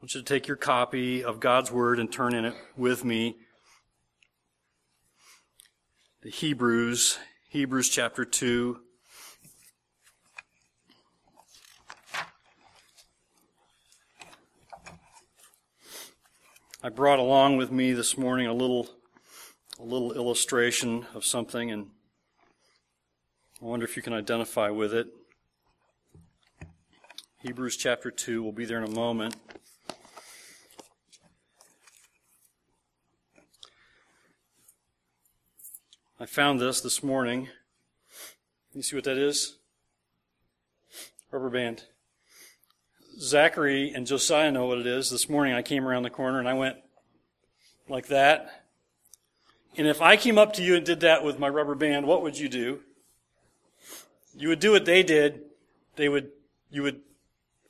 want you to take your copy of God's Word and turn in it with me. The Hebrews, Hebrews chapter 2. I brought along with me this morning a little, a little illustration of something, and I wonder if you can identify with it. Hebrews chapter 2, we'll be there in a moment. I found this this morning. You see what that is? Rubber band. Zachary and Josiah know what it is. This morning I came around the corner and I went like that. And if I came up to you and did that with my rubber band, what would you do? You would do what they did. They would, you would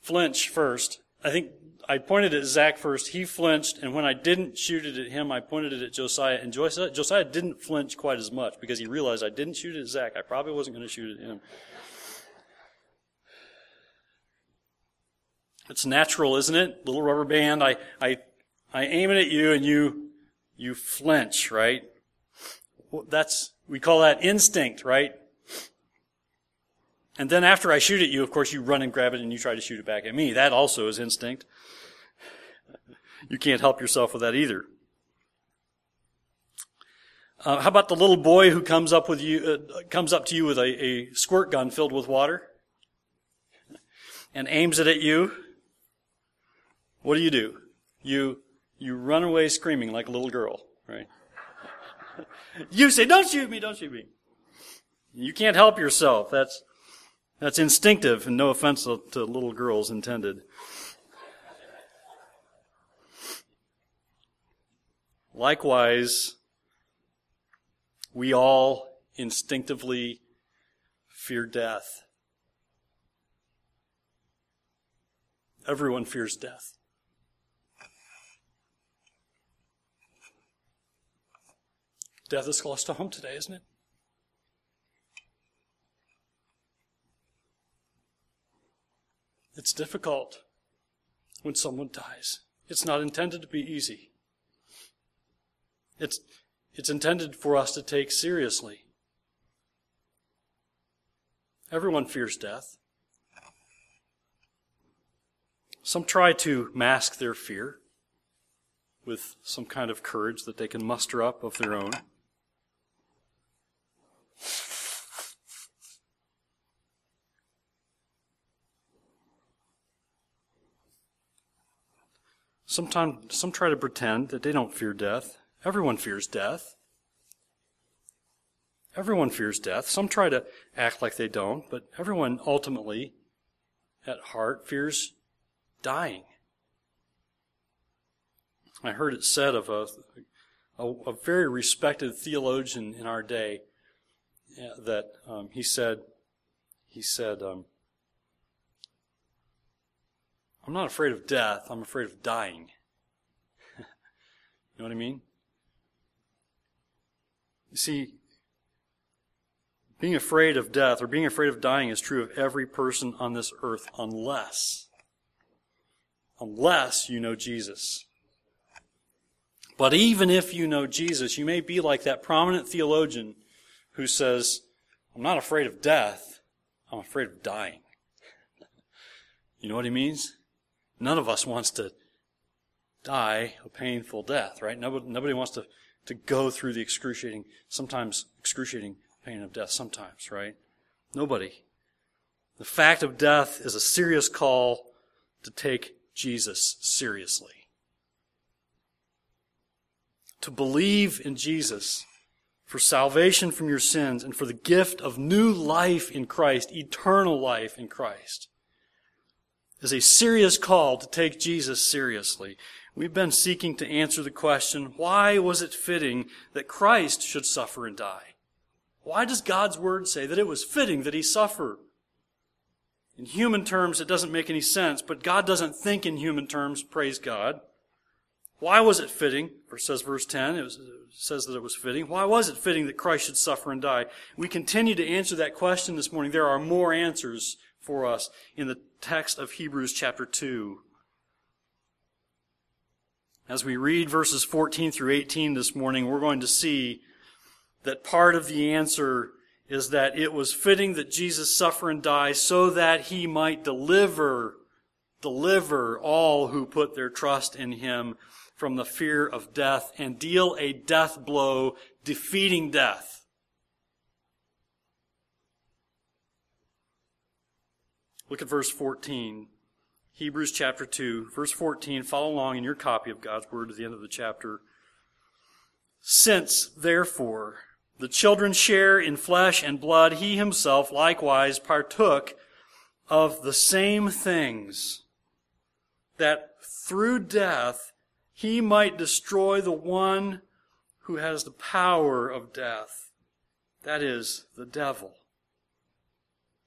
flinch first. I think I pointed at Zach first. He flinched, and when I didn't shoot it at him, I pointed it at Josiah. And Josiah, Josiah didn't flinch quite as much because he realized I didn't shoot it at Zach. I probably wasn't going to shoot at him. It's natural, isn't it? Little rubber band. I, I, I aim it at you and you, you flinch, right? That's, we call that instinct, right? And then after I shoot at you, of course, you run and grab it and you try to shoot it back at me. That also is instinct. You can't help yourself with that either. Uh, how about the little boy who comes up with you, uh, comes up to you with a, a squirt gun filled with water and aims it at you? What do you do? You, you run away screaming like a little girl, right? you say, don't shoot me, don't shoot me. You can't help yourself. That's, that's instinctive and no offense to, little girls intended. Likewise, we all instinctively fear death. Everyone fears death. Death is close to home today, isn't it? It's difficult when someone dies. It's not intended to be easy. It's, it's intended for us to take seriously. Everyone fears death. Some try to mask their fear with some kind of courage that they can muster up of their own. Sometimes, some try to pretend that they don't fear death. Everyone fears death. Everyone fears death. Some try to act like they don't, but everyone ultimately, at heart, fears dying. I heard it said of a, a, a very respected theologian in our day that um, he said, he said, um, I'm not afraid of death, I'm afraid of dying. you know what I mean? You see, being afraid of death or being afraid of dying is true of every person on this earth unless, unless you know Jesus. But even if you know Jesus, you may be like that prominent theologian who says, I'm not afraid of death, I'm afraid of dying. You know what he means? None of us wants to die a painful death, right? Nobody, nobody wants to, to go through the excruciating, sometimes excruciating pain of death, sometimes, right? Nobody. The fact of death is a serious call to take Jesus seriously. To believe in Jesus for salvation from your sins and for the gift of new life in Christ, eternal life in Christ is a serious call to take Jesus seriously. We've been seeking to answer the question, why was it fitting that Christ should suffer and die? Why does God's word say that it was fitting that he suffer? In human terms, it doesn't make any sense, but God doesn't think in human terms, praise God. Why was it fitting? Or says verse 10, it, was, it says that it was fitting. Why was it fitting that Christ should suffer and die? We continue to answer that question this morning. There are more answers for us in the text of Hebrews chapter 2. As we read verses 14 through 18 this morning, we're going to see that part of the answer is that it was fitting that Jesus suffer and die so that he might deliver, deliver all who put their trust in him from the fear of death and deal a death blow, defeating death. Look at verse 14. Hebrews chapter 2, verse 14. Follow along in your copy of God's Word at the end of the chapter. Since, therefore, the children share in flesh and blood, he himself likewise partook of the same things, that through death he might destroy the one who has the power of death, that is, the devil,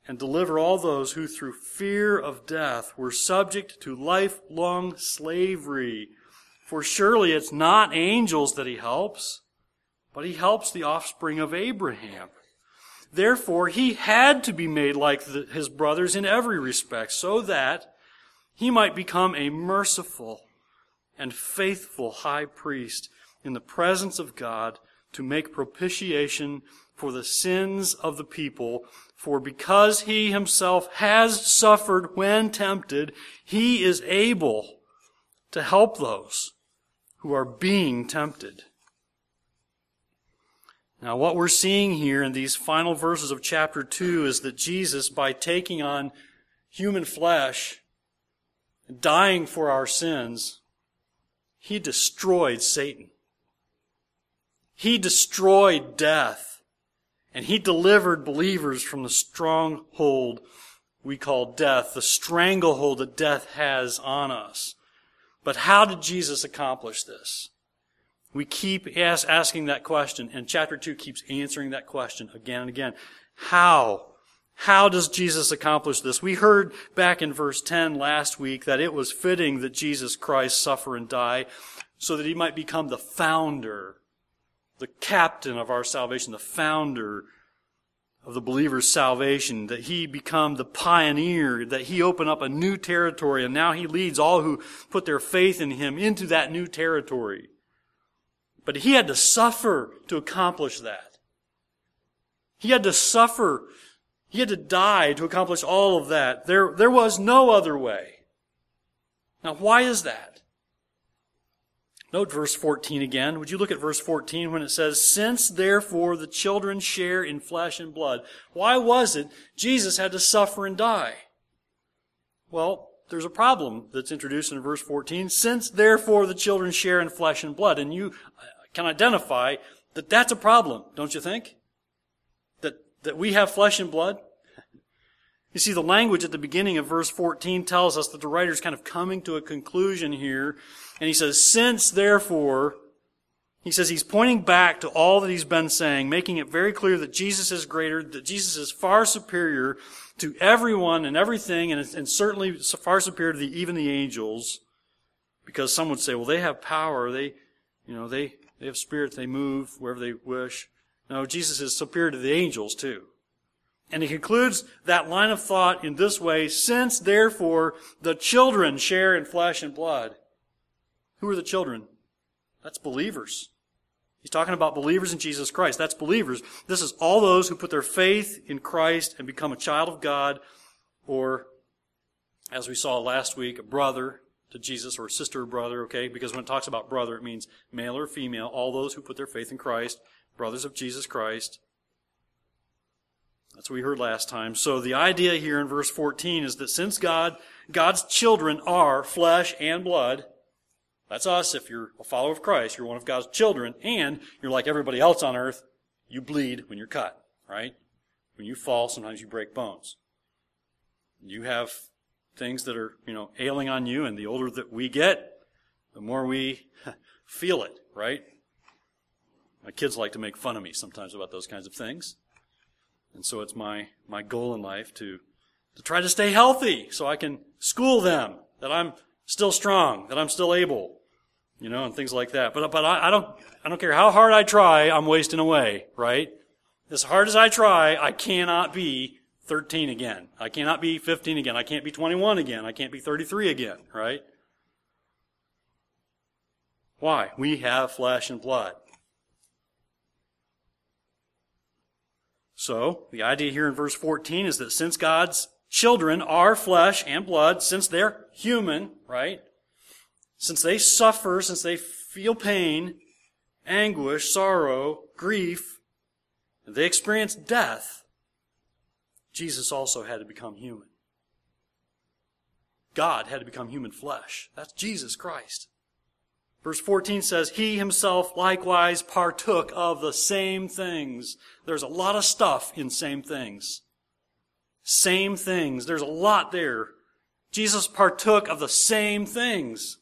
and deliver all those who through fear of death were subject to lifelong slavery. For surely it's not angels that he helps but he helps the offspring of Abraham. Therefore, he had to be made like the, his brothers in every respect, so that he might become a merciful and faithful high priest in the presence of God to make propitiation for the sins of the people. For because he himself has suffered when tempted, he is able to help those who are being tempted. Now, what we're seeing here in these final verses of chapter 2 is that Jesus, by taking on human flesh, and dying for our sins, he destroyed Satan. He destroyed death. And he delivered believers from the stronghold we call death, the stranglehold that death has on us. But how did Jesus accomplish this? We keep asking that question, and chapter 2 keeps answering that question again and again. How? How does Jesus accomplish this? We heard back in verse 10 last week that it was fitting that Jesus Christ suffer and die so that he might become the founder, the captain of our salvation, the founder of the believer's salvation, that he become the pioneer, that he open up a new territory, and now he leads all who put their faith in him into that new territory. But he had to suffer to accomplish that. He had to suffer. He had to die to accomplish all of that. There, there was no other way. Now, why is that? Note verse 14 again. Would you look at verse 14 when it says, Since therefore the children share in flesh and blood. Why was it Jesus had to suffer and die? Well, there's a problem that's introduced in verse 14. Since therefore the children share in flesh and blood. And you uh, can identify that that's a problem, don't you think? That, that we have flesh and blood? You see, the language at the beginning of verse 14 tells us that the writer's kind of coming to a conclusion here. And he says, since therefore, he says he's pointing back to all that he's been saying, making it very clear that Jesus is greater, that Jesus is far superior to everyone and everything, and, and certainly far superior to the, even the angels. Because some would say, well, they have power. They, you know, they, they have spirit, they move wherever they wish. No, Jesus is superior to the angels too. And he concludes that line of thought in this way, since therefore the children share in flesh and blood. Who are the children? That's believers. He's talking about believers in Jesus Christ. That's believers. This is all those who put their faith in Christ and become a child of God, or, as we saw last week, a brother to Jesus or sister or brother, okay? Because when it talks about brother, it means male or female, all those who put their faith in Christ, brothers of Jesus Christ. That's what we heard last time. So the idea here in verse 14 is that since God, God's children are flesh and blood, that's us. If you're a follower of Christ, you're one of God's children, and you're like everybody else on earth, you bleed when you're cut, right? When you fall, sometimes you break bones. You have things that are, you know, ailing on you, and the older that we get, the more we feel it, right? My kids like to make fun of me sometimes about those kinds of things. And so it's my, my goal in life to, to try to stay healthy so I can school them that I'm still strong, that I'm still able, you know, and things like that. But, but I, I don't, I don't care how hard I try, I'm wasting away, right? As hard as I try, I cannot be 13 again. I cannot be 15 again. I can't be 21 again. I can't be 33 again, right? Why? We have flesh and blood. So, the idea here in verse 14 is that since God's children are flesh and blood, since they're human, right? Since they suffer, since they feel pain, anguish, sorrow, grief, they experience death, Jesus also had to become human. God had to become human flesh. That's Jesus Christ. Verse 14 says, He himself likewise partook of the same things. There's a lot of stuff in same things. Same things. There's a lot there. Jesus partook of the same things.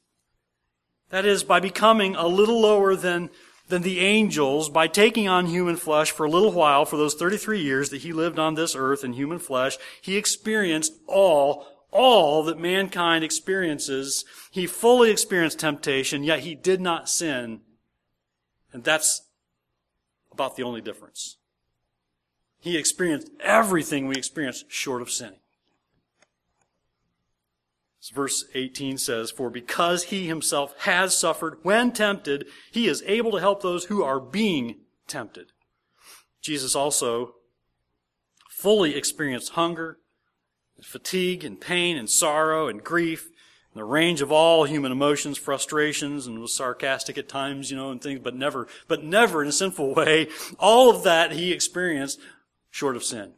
That is, by becoming a little lower than, than the angels, by taking on human flesh for a little while, for those 33 years that he lived on this earth in human flesh, he experienced all all that mankind experiences. He fully experienced temptation, yet he did not sin. And that's about the only difference. He experienced everything we experience short of sinning. verse 18 says, For because he himself has suffered when tempted, he is able to help those who are being tempted. Jesus also fully experienced hunger, fatigue and pain and sorrow and grief and the range of all human emotions, frustrations, and was sarcastic at times, you know, and things, but never, but never in a sinful way. All of that he experienced short of sin.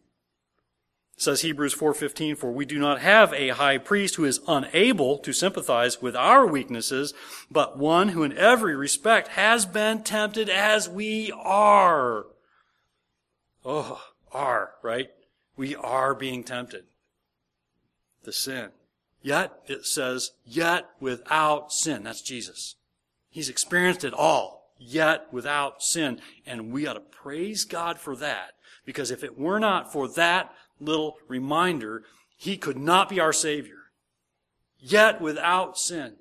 It says Hebrews 4:15 for we do not have a high priest who is unable to sympathize with our weaknesses but one who in every respect has been tempted as we are. Oh, are, right? We are being tempted the sin. Yet, it says, yet without sin. That's Jesus. He's experienced it all, yet without sin. And we ought to praise God for that. Because if it were not for that little reminder, He could not be our Savior. Yet without sin.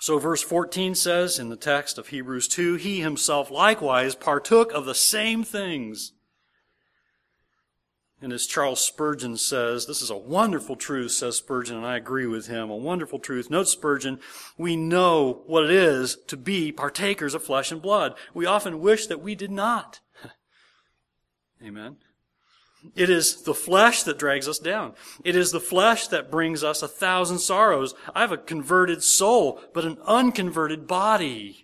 So verse 14 says in the text of Hebrews 2, He himself likewise partook of the same things and as Charles Spurgeon says, this is a wonderful truth, says Spurgeon, and I agree with him. A wonderful truth. Note Spurgeon, we know what it is to be partakers of flesh and blood. We often wish that we did not. Amen. It is the flesh that drags us down. It is the flesh that brings us a thousand sorrows. I have a converted soul, but an unconverted body.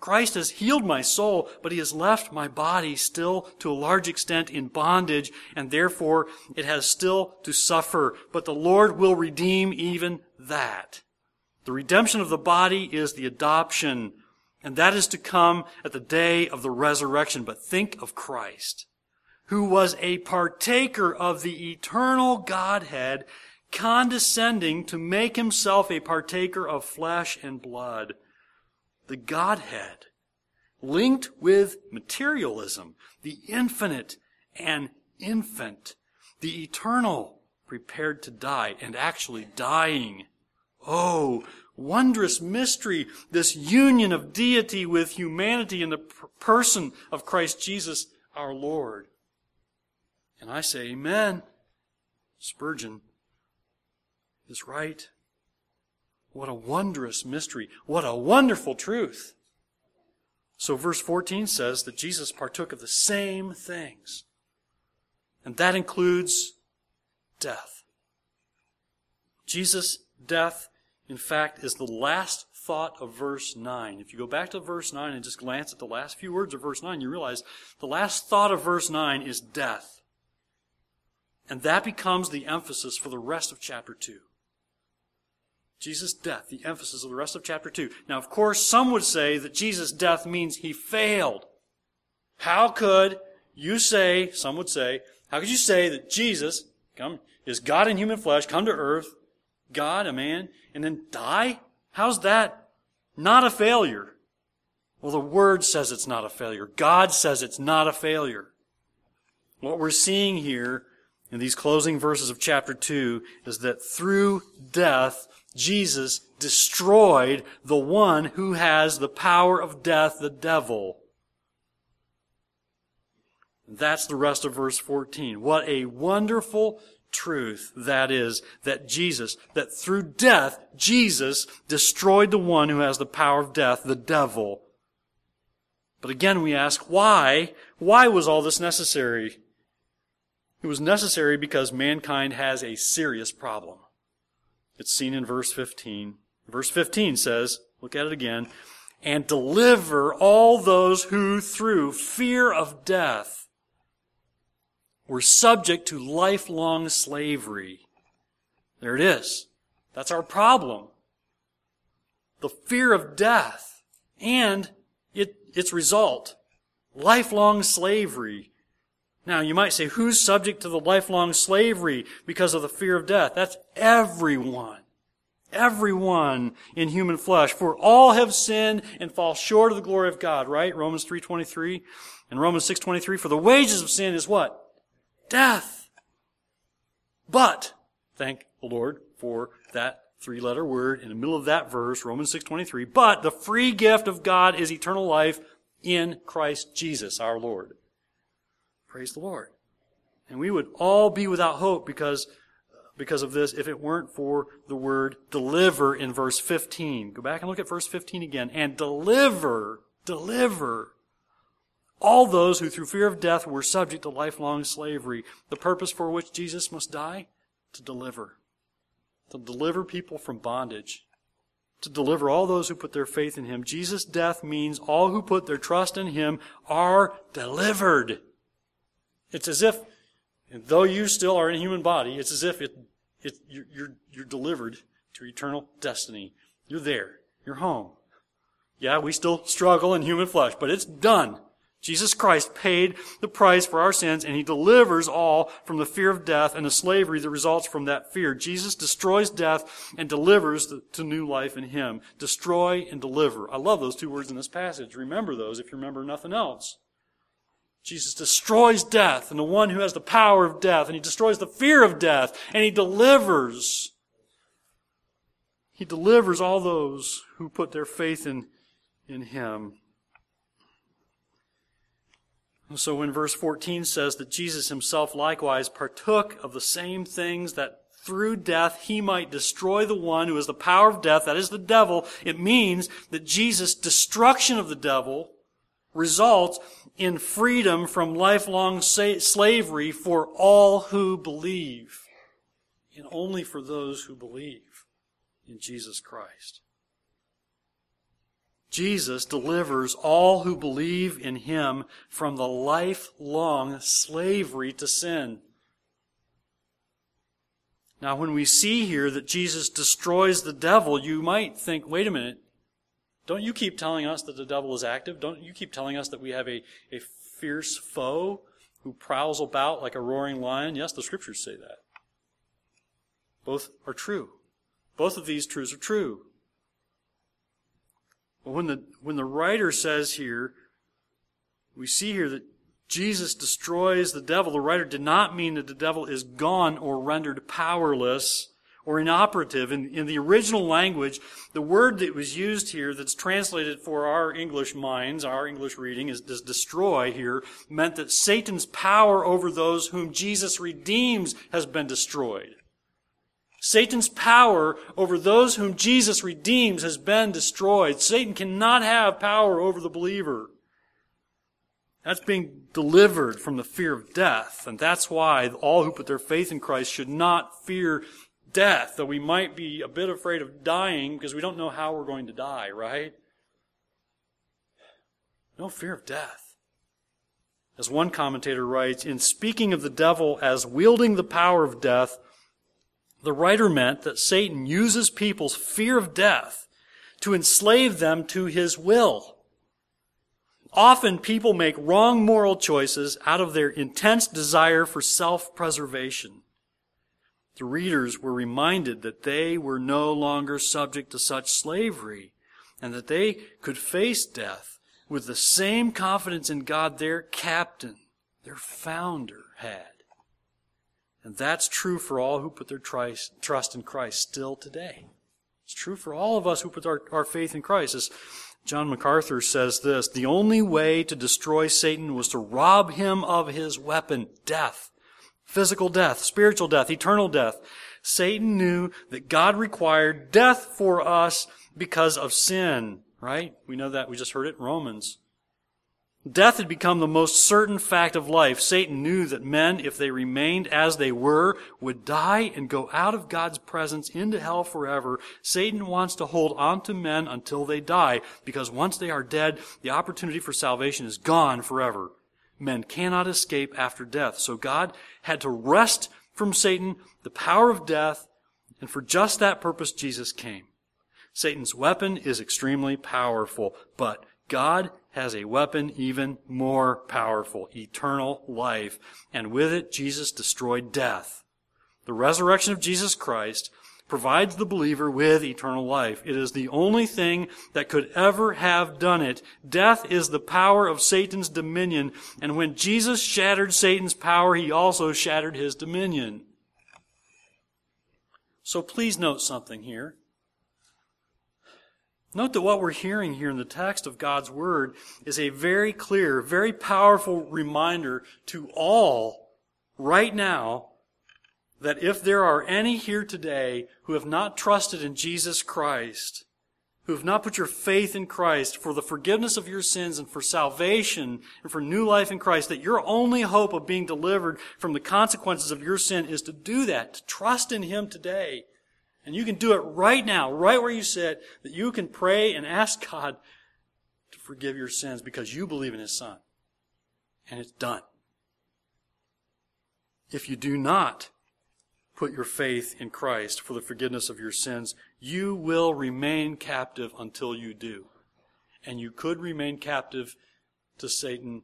Christ has healed my soul, but he has left my body still to a large extent in bondage, and therefore it has still to suffer. But the Lord will redeem even that. The redemption of the body is the adoption, and that is to come at the day of the resurrection. But think of Christ, who was a partaker of the eternal Godhead, condescending to make himself a partaker of flesh and blood the Godhead, linked with materialism, the infinite and infant, the eternal, prepared to die and actually dying. Oh, wondrous mystery, this union of deity with humanity in the person of Christ Jesus our Lord. And I say, Amen. Spurgeon is right. What a wondrous mystery. What a wonderful truth. So verse 14 says that Jesus partook of the same things. And that includes death. Jesus' death, in fact, is the last thought of verse 9. If you go back to verse 9 and just glance at the last few words of verse 9, you realize the last thought of verse 9 is death. And that becomes the emphasis for the rest of chapter 2. Jesus' death, the emphasis of the rest of chapter 2. Now, of course, some would say that Jesus' death means he failed. How could you say, some would say, how could you say that Jesus come, is God in human flesh, come to earth, God, a man, and then die? How's that not a failure? Well, the Word says it's not a failure. God says it's not a failure. What we're seeing here in these closing verses of chapter 2 is that through death, Jesus destroyed the one who has the power of death, the devil. That's the rest of verse 14. What a wonderful truth. That is, that Jesus, that through death, Jesus destroyed the one who has the power of death, the devil. But again, we ask, why? Why was all this necessary? It was necessary because mankind has a serious problem. It's seen in verse 15. Verse 15 says, look at it again, and deliver all those who through fear of death were subject to lifelong slavery. There it is. That's our problem. The fear of death and it, its result. Lifelong slavery. Now, you might say, who's subject to the lifelong slavery because of the fear of death? That's everyone. Everyone in human flesh. For all have sinned and fall short of the glory of God, right? Romans 3.23 and Romans 6.23. For the wages of sin is what? Death. But, thank the Lord for that three letter word in the middle of that verse, Romans 6.23. But the free gift of God is eternal life in Christ Jesus our Lord. Praise the Lord. And we would all be without hope because, because of this if it weren't for the word deliver in verse 15. Go back and look at verse 15 again. And deliver, deliver all those who through fear of death were subject to lifelong slavery. The purpose for which Jesus must die? To deliver. To deliver people from bondage. To deliver all those who put their faith in Him. Jesus' death means all who put their trust in Him are delivered. It's as if, though you still are in a human body, it's as if it, it, you're, you're, you're delivered to eternal destiny. You're there. You're home. Yeah, we still struggle in human flesh, but it's done. Jesus Christ paid the price for our sins and he delivers all from the fear of death and the slavery that results from that fear. Jesus destroys death and delivers to new life in him. Destroy and deliver. I love those two words in this passage. Remember those if you remember nothing else. Jesus destroys death and the one who has the power of death, and he destroys the fear of death, and he delivers. He delivers all those who put their faith in, in him. So when verse 14 says that Jesus himself likewise partook of the same things that through death he might destroy the one who has the power of death, that is the devil, it means that Jesus' destruction of the devil results in freedom from lifelong slavery for all who believe, and only for those who believe in Jesus Christ. Jesus delivers all who believe in him from the lifelong slavery to sin. Now, when we see here that Jesus destroys the devil, you might think, wait a minute, don't you keep telling us that the devil is active? Don't you keep telling us that we have a, a fierce foe who prowls about like a roaring lion? Yes, the scriptures say that. Both are true. Both of these truths are true. But when the, when the writer says here, we see here that Jesus destroys the devil, the writer did not mean that the devil is gone or rendered powerless or inoperative. In, in the original language, the word that was used here that's translated for our English minds, our English reading is, is destroy here, meant that Satan's power over those whom Jesus redeems has been destroyed. Satan's power over those whom Jesus redeems has been destroyed. Satan cannot have power over the believer. That's being delivered from the fear of death. And that's why all who put their faith in Christ should not fear death, though we might be a bit afraid of dying because we don't know how we're going to die, right? No fear of death. As one commentator writes, in speaking of the devil as wielding the power of death, the writer meant that Satan uses people's fear of death to enslave them to his will. Often people make wrong moral choices out of their intense desire for self-preservation the readers were reminded that they were no longer subject to such slavery and that they could face death with the same confidence in God their captain, their founder had. And that's true for all who put their trust in Christ still today. It's true for all of us who put our, our faith in Christ. As John MacArthur says this, the only way to destroy Satan was to rob him of his weapon, death physical death, spiritual death, eternal death. Satan knew that God required death for us because of sin, right? We know that. We just heard it in Romans. Death had become the most certain fact of life. Satan knew that men, if they remained as they were, would die and go out of God's presence into hell forever. Satan wants to hold on to men until they die, because once they are dead, the opportunity for salvation is gone forever. Men cannot escape after death. So God had to wrest from Satan the power of death, and for just that purpose Jesus came. Satan's weapon is extremely powerful, but God has a weapon even more powerful, eternal life. And with it, Jesus destroyed death. The resurrection of Jesus Christ provides the believer with eternal life. It is the only thing that could ever have done it. Death is the power of Satan's dominion. And when Jesus shattered Satan's power, he also shattered his dominion. So please note something here. Note that what we're hearing here in the text of God's Word is a very clear, very powerful reminder to all right now that if there are any here today who have not trusted in Jesus Christ, who have not put your faith in Christ for the forgiveness of your sins and for salvation and for new life in Christ, that your only hope of being delivered from the consequences of your sin is to do that, to trust in Him today. And you can do it right now, right where you sit, that you can pray and ask God to forgive your sins because you believe in His Son. And it's done. If you do not put your faith in Christ for the forgiveness of your sins, you will remain captive until you do. And you could remain captive to Satan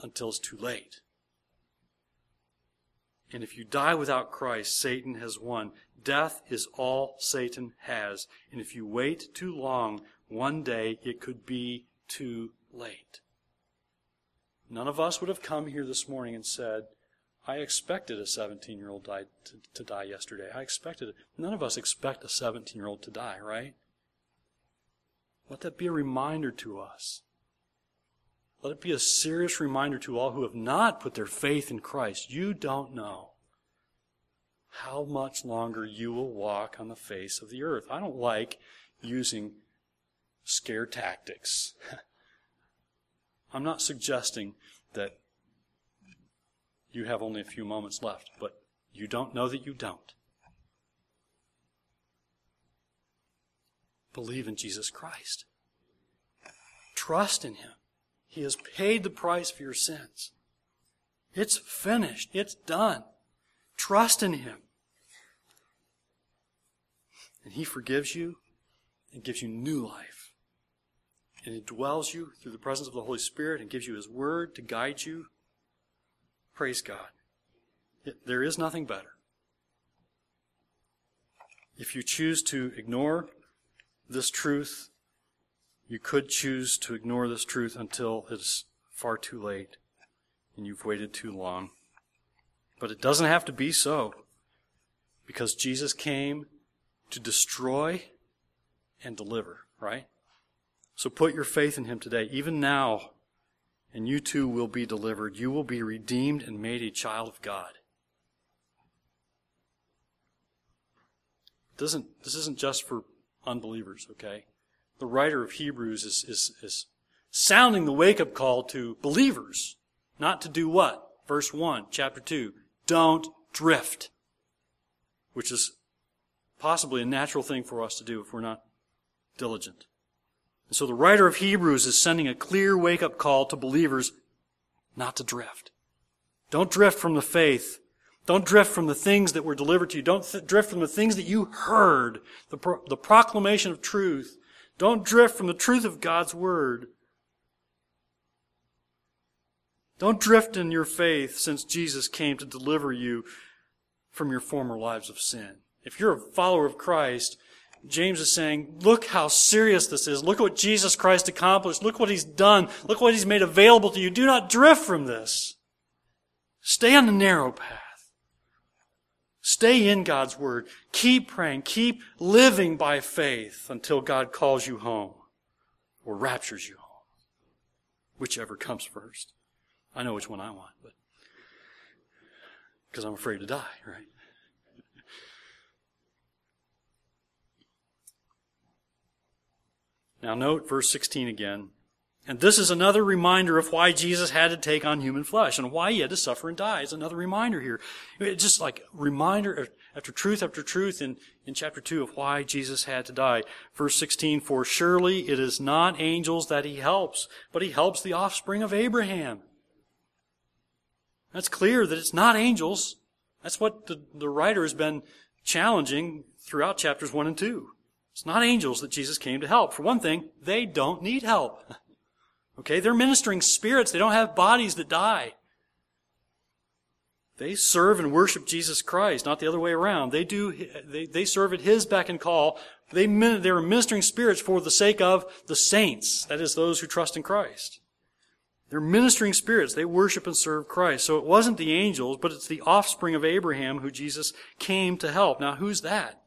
until it's too late. And if you die without Christ, Satan has won. Death is all Satan has. And if you wait too long, one day it could be too late. None of us would have come here this morning and said, I expected a 17 year old to, to die yesterday. I expected it. None of us expect a 17 year old to die, right? Let that be a reminder to us. Let it be a serious reminder to all who have not put their faith in Christ. You don't know how much longer you will walk on the face of the earth. I don't like using scare tactics. I'm not suggesting that you have only a few moments left, but you don't know that you don't. Believe in Jesus Christ. Trust in Him. He has paid the price for your sins. It's finished. It's done. Trust in Him. And He forgives you and gives you new life. And He dwells you through the presence of the Holy Spirit and gives you His Word to guide you. Praise God. There is nothing better. If you choose to ignore this truth, you could choose to ignore this truth until it's far too late and you've waited too long. But it doesn't have to be so. Because Jesus came to destroy and deliver, right? So put your faith in Him today, even now, and you too will be delivered. You will be redeemed and made a child of God. Doesn't, this isn't just for unbelievers, okay? The writer of Hebrews is, is, is sounding the wake up call to believers, not to do what? Verse 1, chapter 2 don't drift, which is possibly a natural thing for us to do if we're not diligent. And so the writer of Hebrews is sending a clear wake up call to believers not to drift. Don't drift from the faith. Don't drift from the things that were delivered to you. Don't th- drift from the things that you heard, the, pro- the proclamation of truth. Don't drift from the truth of God's word. Don't drift in your faith since Jesus came to deliver you from your former lives of sin. If you're a follower of Christ, James is saying, look how serious this is. Look what Jesus Christ accomplished. Look what he's done. Look what he's made available to you. Do not drift from this. Stay on the narrow path. Stay in God's Word. Keep praying. Keep living by faith until God calls you home or raptures you home. Whichever comes first. I know which one I want, but because I'm afraid to die, right? Now, note verse 16 again. And this is another reminder of why Jesus had to take on human flesh and why he had to suffer and die. It's another reminder here. It's just like reminder after truth after truth in, in chapter 2 of why Jesus had to die. Verse 16, For surely it is not angels that he helps, but he helps the offspring of Abraham. That's clear that it's not angels. That's what the, the writer has been challenging throughout chapters 1 and 2. It's not angels that Jesus came to help. For one thing, they don't need help. Okay, they're ministering spirits. They don't have bodies that die. They serve and worship Jesus Christ, not the other way around. They do, they, they serve at His beck and call. They, they are ministering spirits for the sake of the saints. That is, those who trust in Christ. They're ministering spirits. They worship and serve Christ. So it wasn't the angels, but it's the offspring of Abraham who Jesus came to help. Now, who's that?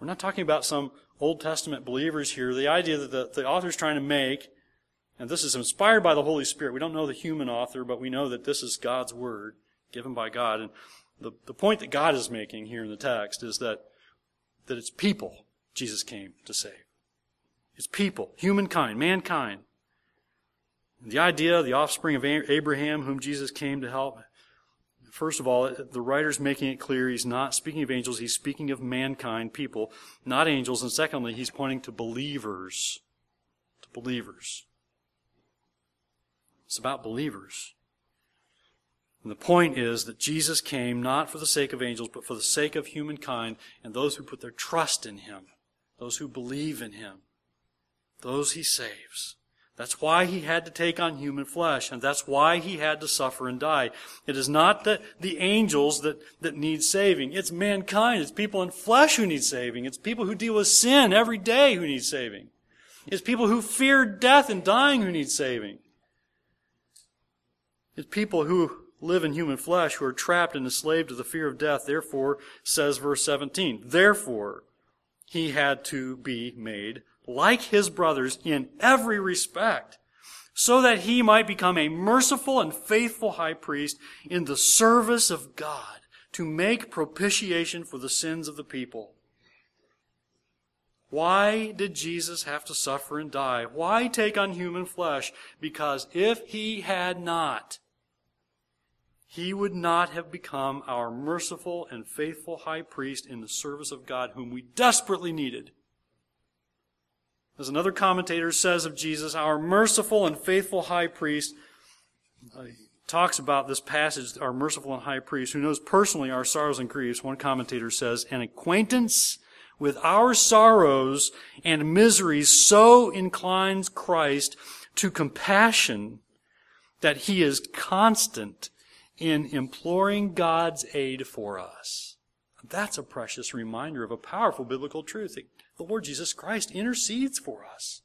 We're not talking about some Old Testament believers here. The idea that the, the author's trying to make, and this is inspired by the Holy Spirit. We don't know the human author, but we know that this is God's word given by God. And the, the point that God is making here in the text is that, that it's people Jesus came to save. It's people, humankind, mankind. The idea, the offspring of Abraham, whom Jesus came to help, First of all, the writer's making it clear he's not speaking of angels, he's speaking of mankind, people, not angels. And secondly, he's pointing to believers. To believers. It's about believers. And the point is that Jesus came not for the sake of angels, but for the sake of humankind and those who put their trust in him, those who believe in him, those he saves. That's why he had to take on human flesh, and that's why he had to suffer and die. It is not the, the angels that, that need saving. It's mankind. It's people in flesh who need saving. It's people who deal with sin every day who need saving. It's people who fear death and dying who need saving. It's people who live in human flesh who are trapped and enslaved to the fear of death. Therefore, says verse 17, therefore, he had to be made like his brothers in every respect, so that he might become a merciful and faithful high priest in the service of God to make propitiation for the sins of the people. Why did Jesus have to suffer and die? Why take on human flesh? Because if he had not, he would not have become our merciful and faithful high priest in the service of God, whom we desperately needed. As another commentator says of Jesus, our merciful and faithful high priest, uh, talks about this passage, our merciful and high priest, who knows personally our sorrows and griefs. One commentator says, an acquaintance with our sorrows and miseries so inclines Christ to compassion that he is constant in imploring God's aid for us. That's a precious reminder of a powerful biblical truth the Lord Jesus Christ intercedes for us.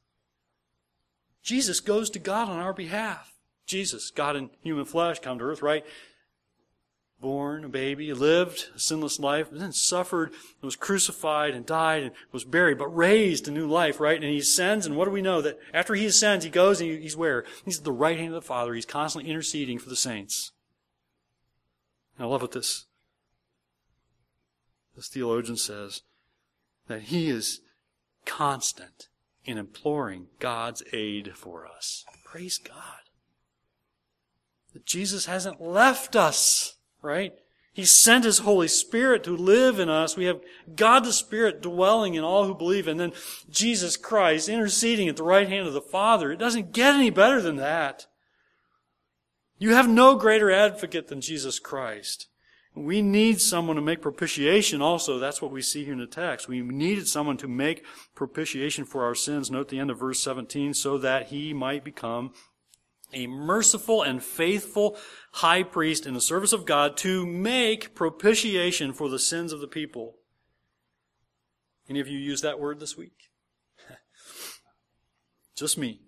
Jesus goes to God on our behalf. Jesus, God in human flesh, come to earth, right? Born, a baby, lived a sinless life, then suffered, and was crucified and died and was buried, but raised a new life, right? And he ascends, and what do we know? That after he ascends, he goes and he's where? He's at the right hand of the Father. He's constantly interceding for the saints. And I love what this, this theologian says that he is constant in imploring God's aid for us. Praise God. That Jesus hasn't left us, right? He sent His Holy Spirit to live in us. We have God the Spirit dwelling in all who believe, and then Jesus Christ interceding at the right hand of the Father. It doesn't get any better than that. You have no greater advocate than Jesus Christ. We need someone to make propitiation also. That's what we see here in the text. We needed someone to make propitiation for our sins. Note the end of verse 17, so that he might become a merciful and faithful high priest in the service of God to make propitiation for the sins of the people. Any of you use that word this week? Just me.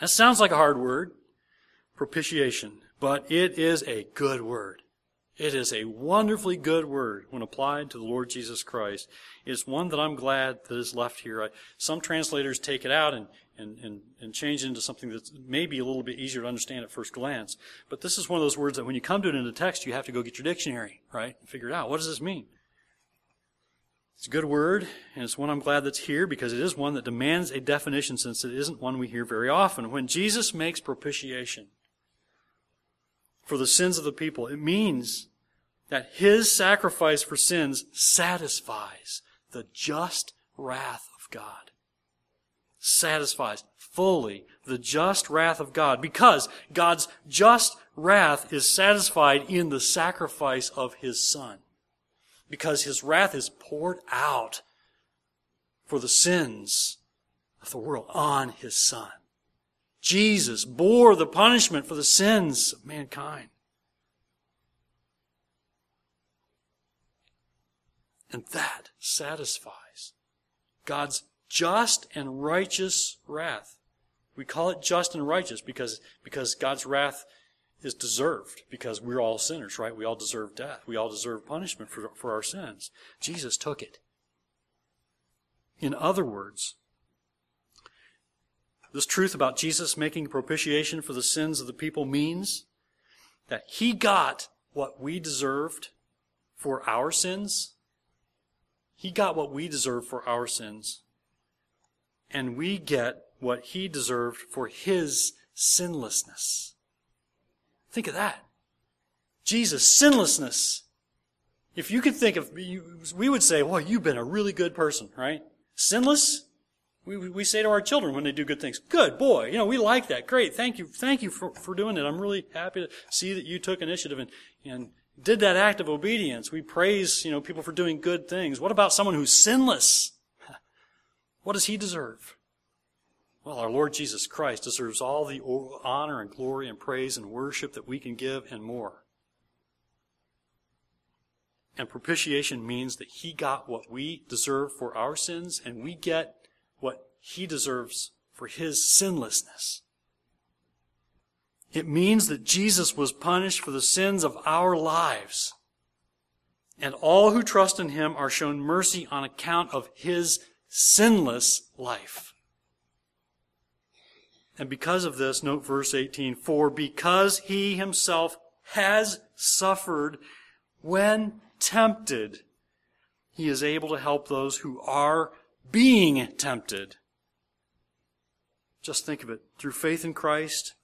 That sounds like a hard word, propitiation, but it is a good word. It is a wonderfully good word when applied to the Lord Jesus Christ. It's one that I'm glad that is left here. I, some translators take it out and, and, and, and change it into something that's maybe a little bit easier to understand at first glance. But this is one of those words that when you come to it in the text, you have to go get your dictionary, right? And figure it out. What does this mean? It's a good word, and it's one I'm glad that's here because it is one that demands a definition since it isn't one we hear very often. When Jesus makes propitiation for the sins of the people, it means that his sacrifice for sins satisfies the just wrath of God. Satisfies fully the just wrath of God because God's just wrath is satisfied in the sacrifice of his Son because his wrath is poured out for the sins of the world on his son. Jesus bore the punishment for the sins of mankind. And that satisfies God's just and righteous wrath. We call it just and righteous because, because God's wrath is deserved because we're all sinners, right? We all deserve death. We all deserve punishment for, for our sins. Jesus took it. In other words, this truth about Jesus making propitiation for the sins of the people means that he got what we deserved for our sins. He got what we deserve for our sins. And we get what he deserved for his sinlessness. Think of that. Jesus' sinlessness. If you could think of, we would say, well, you've been a really good person, right? Sinless? We, we say to our children when they do good things, good boy, you know, we like that. Great. Thank you. Thank you for, for doing it. I'm really happy to see that you took initiative and, and did that act of obedience. We praise, you know, people for doing good things. What about someone who's sinless? What does he deserve? Well, our Lord Jesus Christ deserves all the honor and glory and praise and worship that we can give and more. And propitiation means that He got what we deserve for our sins, and we get what He deserves for His sinlessness. It means that Jesus was punished for the sins of our lives. And all who trust in Him are shown mercy on account of His sinless life. And because of this, note verse 18, for because he himself has suffered when tempted, he is able to help those who are being tempted. Just think of it. Through faith in Christ,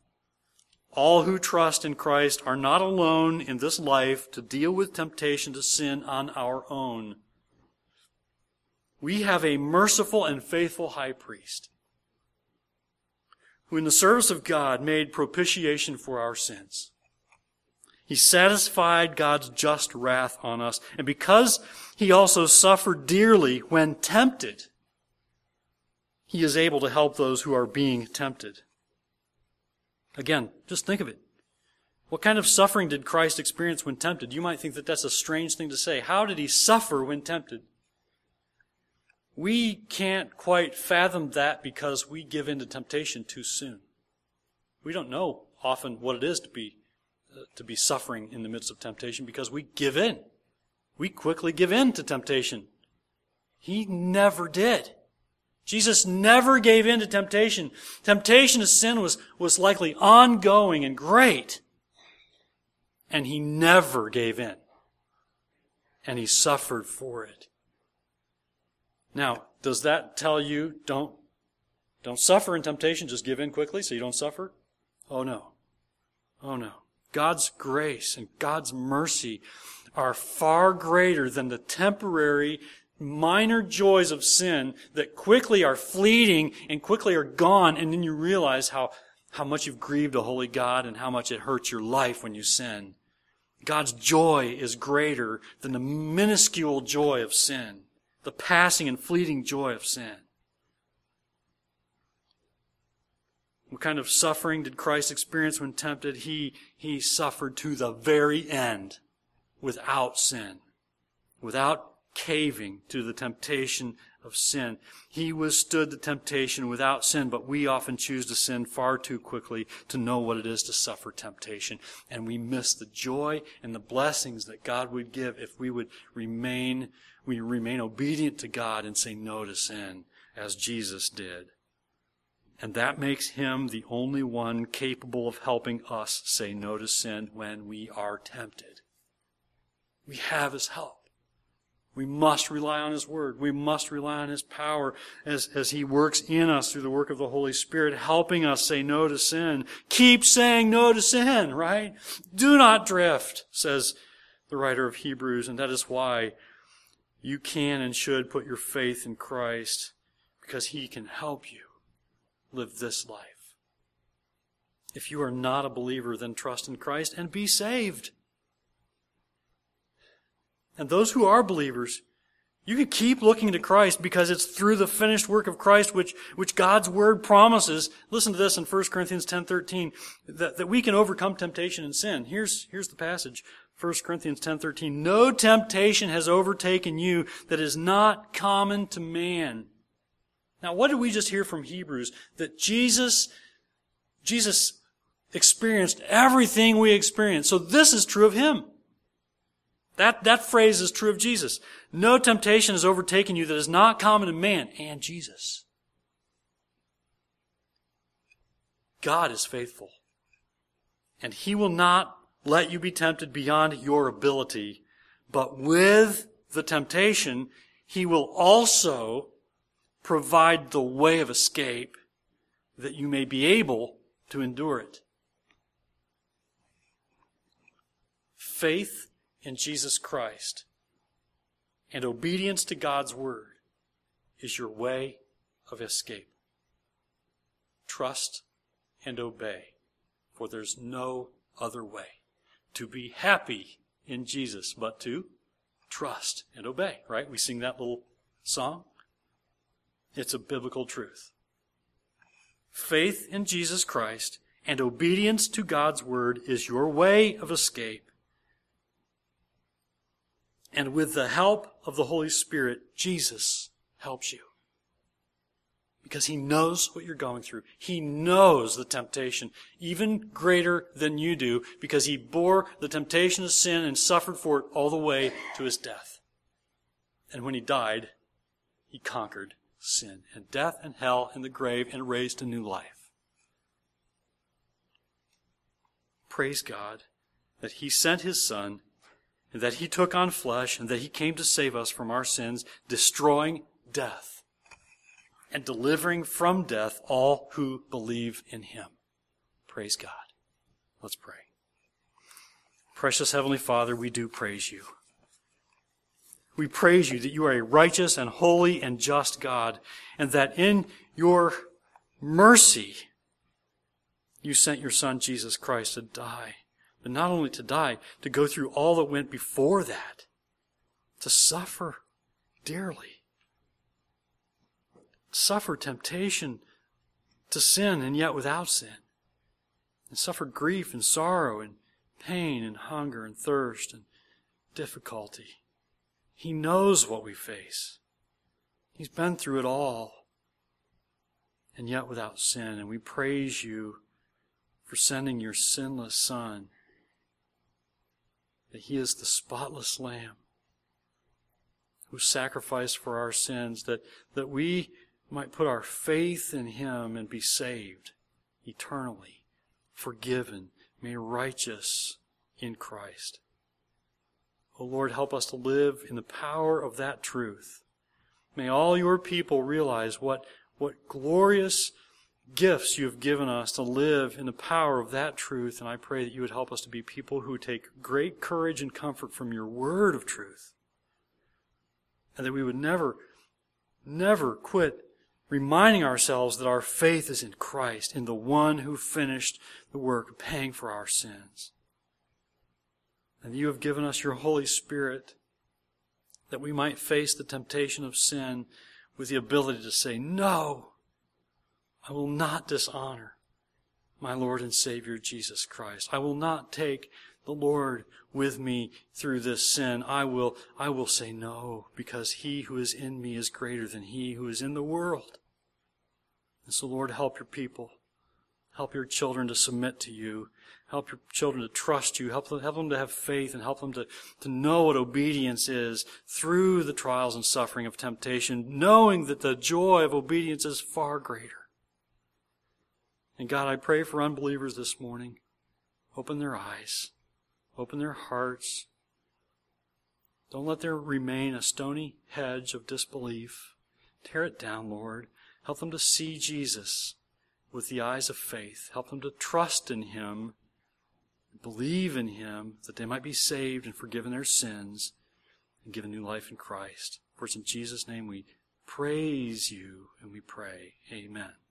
all who trust in Christ are not alone in this life to deal with temptation to sin on our own. We have a merciful and faithful high priest who in the service of God made propitiation for our sins. He satisfied God's just wrath on us. And because he also suffered dearly when tempted, he is able to help those who are being tempted. Again, just think of it. What kind of suffering did Christ experience when tempted? You might think that that's a strange thing to say. How did he suffer when tempted? We can't quite fathom that because we give in to temptation too soon. We don't know often what it is to be uh, to be suffering in the midst of temptation because we give in. We quickly give in to temptation. He never did. Jesus never gave in to temptation. Temptation to sin was, was likely ongoing and great. And he never gave in. And he suffered for it. Now, does that tell you don't, don't suffer in temptation, just give in quickly so you don't suffer? Oh no. Oh no. God's grace and God's mercy are far greater than the temporary minor joys of sin that quickly are fleeting and quickly are gone and then you realize how, how much you've grieved a holy God and how much it hurts your life when you sin. God's joy is greater than the minuscule joy of sin the passing and fleeting joy of sin. What kind of suffering did Christ experience when tempted? He, he suffered to the very end without sin, without caving to the temptation of sin. He withstood the temptation without sin, but we often choose to sin far too quickly to know what it is to suffer temptation. And we miss the joy and the blessings that God would give if we would remain, we remain obedient to God and say no to sin as Jesus did. And that makes him the only one capable of helping us say no to sin when we are tempted. We have his help. We must rely on His Word. We must rely on His power as, as He works in us through the work of the Holy Spirit, helping us say no to sin. Keep saying no to sin, right? Do not drift, says the writer of Hebrews, and that is why you can and should put your faith in Christ, because He can help you live this life. If you are not a believer, then trust in Christ and be saved. And those who are believers, you can keep looking to Christ because it's through the finished work of Christ which, which God's Word promises. Listen to this in 1 Corinthians 10.13, that, that we can overcome temptation and sin. Here's, here's the passage. 1 Corinthians 10.13, No temptation has overtaken you that is not common to man. Now, what did we just hear from Hebrews? That Jesus, Jesus experienced everything we experienced. So this is true of Him. That, that phrase is true of Jesus. No temptation has overtaken you that is not common to man and Jesus. God is faithful. And He will not let you be tempted beyond your ability, but with the temptation, He will also provide the way of escape that you may be able to endure it. Faith in Jesus Christ and obedience to God's Word is your way of escape. Trust and obey, for there's no other way to be happy in Jesus but to trust and obey, right? We sing that little song. It's a biblical truth. Faith in Jesus Christ and obedience to God's Word is your way of escape and with the help of the Holy Spirit, Jesus helps you. Because he knows what you're going through. He knows the temptation even greater than you do because he bore the temptation of sin and suffered for it all the way to his death. And when he died, he conquered sin and death and hell and the grave and raised a new life. Praise God that he sent his son and that he took on flesh, and that he came to save us from our sins, destroying death, and delivering from death all who believe in him. Praise God. Let's pray. Precious Heavenly Father, we do praise you. We praise you that you are a righteous and holy and just God, and that in your mercy, you sent your Son, Jesus Christ, to die but not only to die, to go through all that went before that, to suffer dearly, suffer temptation to sin and yet without sin, and suffer grief and sorrow and pain and hunger and thirst and difficulty. He knows what we face. He's been through it all, and yet without sin. And we praise you for sending your sinless Son that he is the spotless lamb who sacrificed for our sins, that, that we might put our faith in him and be saved eternally, forgiven, made righteous in Christ. O oh Lord, help us to live in the power of that truth. May all your people realize what, what glorious gifts you have given us to live in the power of that truth, and I pray that you would help us to be people who take great courage and comfort from your word of truth. And that we would never, never quit reminding ourselves that our faith is in Christ, in the one who finished the work of paying for our sins. And you have given us your Holy Spirit that we might face the temptation of sin with the ability to say, No, I will not dishonor my Lord and Savior Jesus Christ. I will not take the Lord with me through this sin, I will, I will say no, because he who is in me is greater than he who is in the world. And so, Lord, help your people. Help your children to submit to you. Help your children to trust you. Help them, help them to have faith and help them to, to know what obedience is through the trials and suffering of temptation, knowing that the joy of obedience is far greater. And God, I pray for unbelievers this morning. Open their eyes. Open their hearts. Don't let there remain a stony hedge of disbelief. Tear it down, Lord. Help them to see Jesus with the eyes of faith. Help them to trust in Him, believe in Him, that they might be saved and forgiven their sins and given new life in Christ. For it's in Jesus' name we praise you and we pray. Amen.